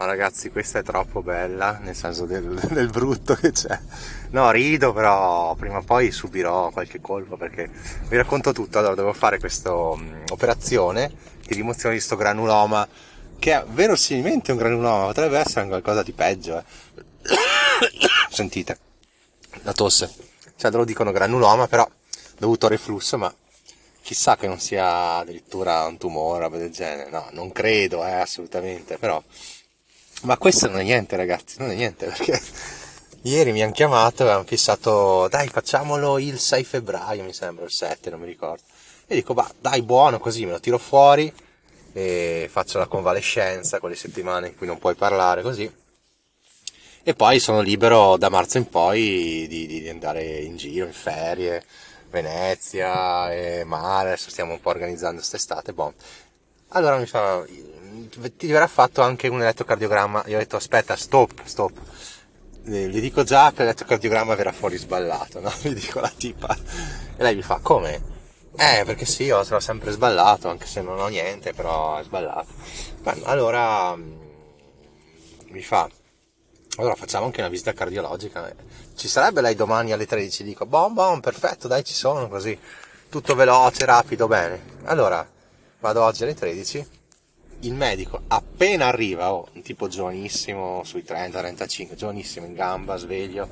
No, ragazzi, questa è troppo bella, nel senso del, del, brutto che c'è. No, rido, però prima o poi subirò qualche colpo perché vi racconto tutto. Allora, devo fare questa um, operazione di rimozione di sto granuloma, che è verosimilmente un granuloma, potrebbe essere qualcosa di peggio. Eh. Sentite, la tosse. Cioè, lo dicono granuloma, però dovuto al reflusso, ma chissà che non sia addirittura un tumore, roba del genere. No, non credo, eh, assolutamente, però ma questo non è niente ragazzi, non è niente perché ieri mi hanno chiamato e hanno fissato, dai facciamolo il 6 febbraio mi sembra, il 7 non mi ricordo. E dico, bah dai buono così me lo tiro fuori e faccio la convalescenza, quelle settimane in cui non puoi parlare così. E poi sono libero da marzo in poi di, di andare in giro, in ferie, Venezia e mare, adesso stiamo un po' organizzando quest'estate, boh. Allora mi fa, ti verrà fatto anche un elettrocardiogramma. Io ho detto aspetta, stop, stop. Gli dico già che l'elettrocardiogramma verrà fuori sballato, no? Gli dico la tipa. E lei mi fa, come? Eh, perché sì, io l'ho sempre sballato, anche se non ho niente, però è sballato. Beh, allora mm, mi fa, allora facciamo anche una visita cardiologica. Ci sarebbe lei domani alle 13? Dico, bom, bom, perfetto, dai, ci sono, così. Tutto veloce, rapido, bene. Allora, vado oggi alle 13 il medico appena arriva, oh, un tipo giovanissimo, sui 30-35, giovanissimo in gamba, sveglio,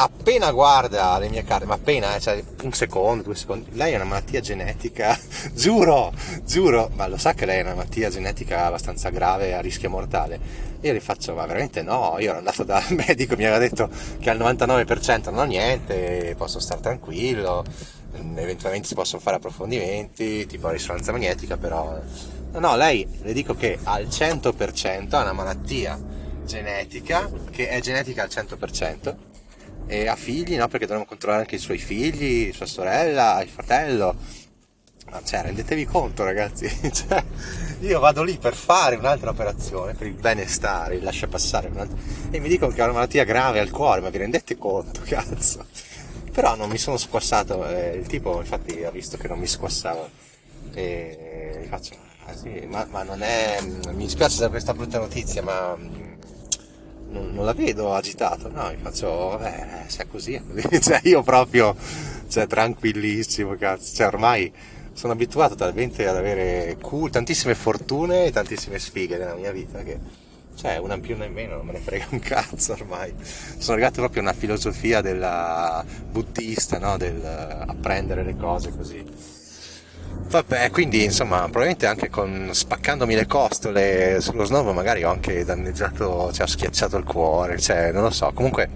appena guarda le mie carte, ma appena, eh, cioè un secondo, due secondi, lei ha una malattia genetica, giuro, giuro, ma lo sa che lei ha una malattia genetica abbastanza grave, a rischio mortale. Io gli faccio, ma veramente no, io ero andato dal medico, mi aveva detto che al 99% non ho niente, posso stare tranquillo, eventualmente si possono fare approfondimenti, tipo risonanza magnetica, però No, lei le dico che al 100% ha una malattia genetica, che è genetica al 100%, e ha figli, no? Perché dovremmo controllare anche i suoi figli, sua sorella, il fratello. Ma cioè, rendetevi conto, ragazzi. cioè, io vado lì per fare un'altra operazione, per il benestare, il lascia passare, e mi dicono che ha una malattia grave al cuore, ma vi rendete conto, cazzo? Però non mi sono squassato, eh, il tipo infatti ha visto che non mi squassavo e gli faccio Ah, sì, ma, ma, non è. Mi dispiace per questa brutta notizia, ma non, non la vedo agitato. No, mi faccio. Vabbè, se è così, è così. cioè, io proprio. Cioè, tranquillissimo, cazzo. Cioè, ormai sono abituato talmente ad avere cool, tantissime fortune e tantissime sfighe nella mia vita che. Cioè, una più una in meno, non me ne frega un cazzo ormai. Sono arrivato proprio a una filosofia della buddista, no? Del apprendere le cose così Vabbè, quindi insomma, probabilmente anche con spaccandomi le costole sullo snovo magari ho anche danneggiato, cioè ho schiacciato il cuore, cioè non lo so. Comunque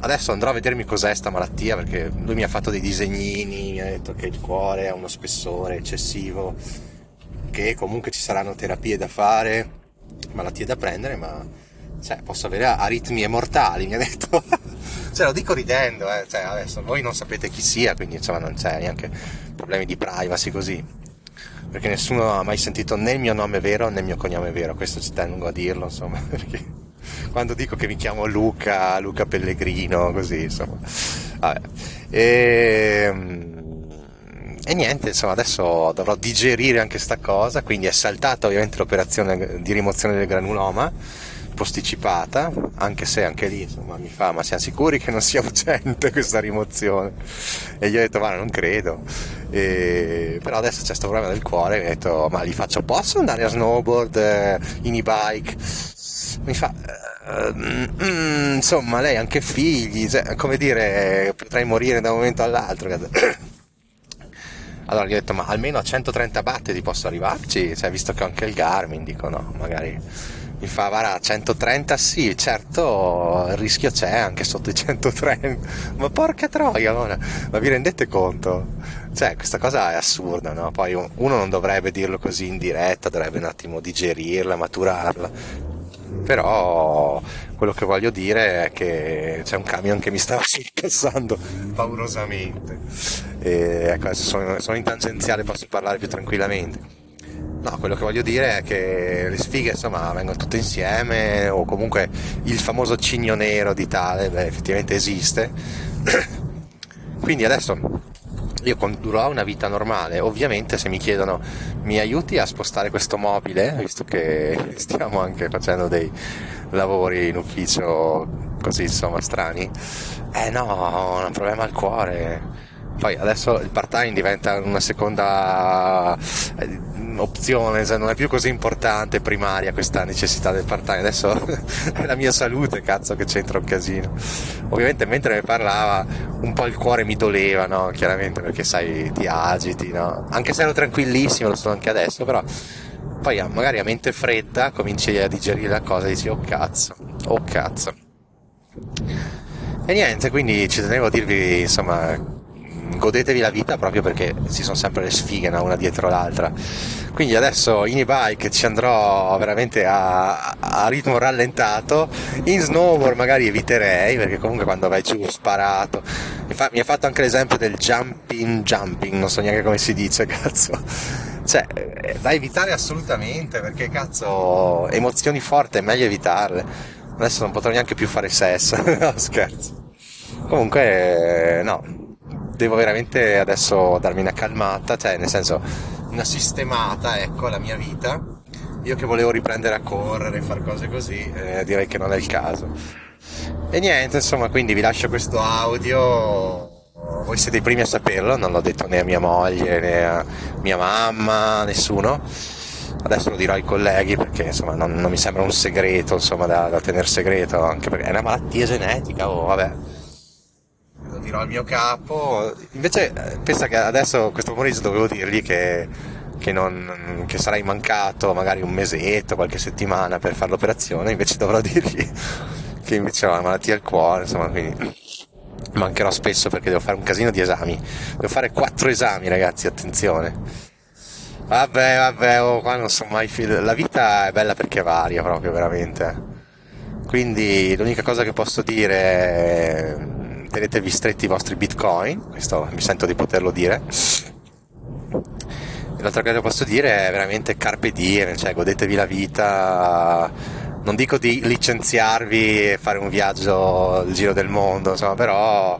adesso andrò a vedermi cos'è sta malattia perché lui mi ha fatto dei disegnini, mi ha detto che il cuore ha uno spessore eccessivo, che comunque ci saranno terapie da fare, malattie da prendere, ma cioè, posso avere aritmie mortali, mi ha detto. Cioè, lo dico ridendo, eh. cioè, adesso voi non sapete chi sia, quindi insomma non c'è neanche problemi di privacy così. Perché nessuno ha mai sentito né il mio nome vero né il mio cognome vero, questo ci tengo a dirlo, insomma, perché quando dico che mi chiamo Luca, Luca Pellegrino, così, insomma. Vabbè. E, ehm, e niente, insomma, adesso dovrò digerire anche sta cosa, quindi è saltata ovviamente l'operazione di rimozione del granuloma posticipata, anche se anche lì insomma, mi fa, ma siamo sicuri che non sia urgente questa rimozione? E gli ho detto, ma non credo. E, però adesso c'è questo problema del cuore, mi ho detto, ma li faccio, posso andare a snowboard, eh, in e-bike? Mi fa, uh, mm, insomma, lei ha anche figli, cioè, come dire, potrei morire da un momento all'altro. Allora gli ho detto, ma almeno a 130 battiti posso arrivarci? Cioè, visto che ho anche il Garmin, dico no, magari mi fa, guarda, 130 sì, certo il rischio c'è anche sotto i 130, ma porca troia, ma, ma vi rendete conto? Cioè, questa cosa è assurda, no? Poi uno non dovrebbe dirlo così in diretta, dovrebbe un attimo digerirla, maturarla. Però quello che voglio dire è che c'è un camion che mi sta sorpassando paurosamente. E ecco, sono, sono in tangenziale, posso parlare più tranquillamente No, quello che voglio dire è che le sfighe insomma vengono tutte insieme o comunque il famoso cigno nero di tale beh, effettivamente esiste. Quindi adesso io condurrò una vita normale. Ovviamente se mi chiedono mi aiuti a spostare questo mobile, visto che stiamo anche facendo dei lavori in ufficio così insomma strani, eh no, ho un problema al cuore. Poi adesso il part time diventa una seconda eh, opzione, cioè non è più così importante primaria questa necessità del part time, adesso è la mia salute, cazzo, che c'entra un casino. Ovviamente mentre ne parlava un po' il cuore mi doleva, no? Chiaramente perché sai, ti agiti, no? Anche se ero tranquillissimo, lo sono anche adesso, però poi magari a mente fredda cominci a digerire la cosa e dici oh cazzo, oh cazzo. E niente, quindi ci tenevo a dirvi, insomma, godetevi la vita proprio perché ci sono sempre le sfighe no? una dietro l'altra. Quindi adesso in e-bike ci andrò veramente a, a, ritmo rallentato, in snowboard magari eviterei perché comunque quando vai giù sparato. Mi, ha fatto anche l'esempio del jumping jumping, non so neanche come si dice, cazzo. Cioè, da evitare assolutamente perché cazzo, emozioni forti è meglio evitarle. Adesso non potrò neanche più fare sesso, no scherzo. Comunque, no, devo veramente adesso darmi una calmata, cioè nel senso una sistemata, ecco, la mia vita. Io che volevo riprendere a correre, fare cose così, eh, direi che non è il caso. E niente, insomma, quindi vi lascio questo audio. Voi siete i primi a saperlo, non l'ho detto né a mia moglie né a mia mamma, nessuno. Adesso lo dirò ai colleghi perché insomma non, non mi sembra un segreto insomma, da, da tenere segreto, anche perché è una malattia genetica oh, vabbè dirò al mio capo. Invece, eh, pensa che adesso, questo pomeriggio, dovevo dirgli che, che, non, che sarai mancato magari un mesetto, qualche settimana per fare l'operazione. Invece, dovrò dirgli che invece ho una malattia al cuore, insomma, quindi mancherò spesso perché devo fare un casino di esami. Devo fare quattro esami, ragazzi, attenzione. Vabbè, vabbè, oh, qua non so mai. Fil- la vita è bella perché varia proprio, veramente. Quindi l'unica cosa che posso dire è tenetevi stretti i vostri bitcoin, questo mi sento di poterlo dire. L'altra cosa che posso dire è veramente carpe diem, cioè godetevi la vita, non dico di licenziarvi e fare un viaggio al giro del mondo, insomma, però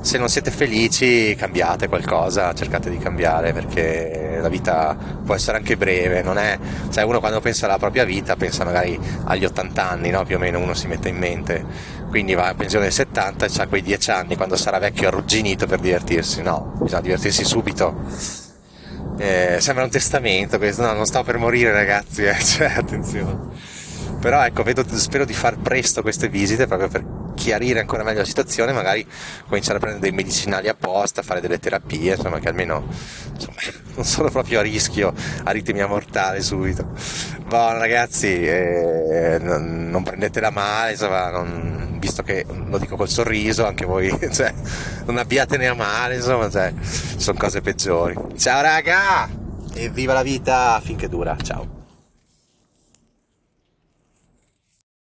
se non siete felici cambiate qualcosa, cercate di cambiare perché la vita può essere anche breve, non è, cioè uno quando pensa alla propria vita pensa magari agli 80 anni, no? più o meno uno si mette in mente, quindi va a pensione ai 70 e ha quei 10 anni quando sarà vecchio arrugginito per divertirsi, no, bisogna divertirsi subito. Eh, sembra un testamento questo, no, non sto per morire ragazzi, eh, cioè attenzione. Però ecco, vedo, spero di far presto queste visite proprio per chiarire ancora meglio la situazione, magari cominciare a prendere dei medicinali apposta, fare delle terapie, insomma, che almeno insomma, non sono proprio a rischio aritmia mortale subito. Buon ragazzi, eh, non, non, prendetela male, insomma, non, visto che lo dico col sorriso, anche voi, cioè, non abbiatene a male, insomma, cioè, sono cose peggiori. Ciao raga! E viva la vita finché dura, ciao!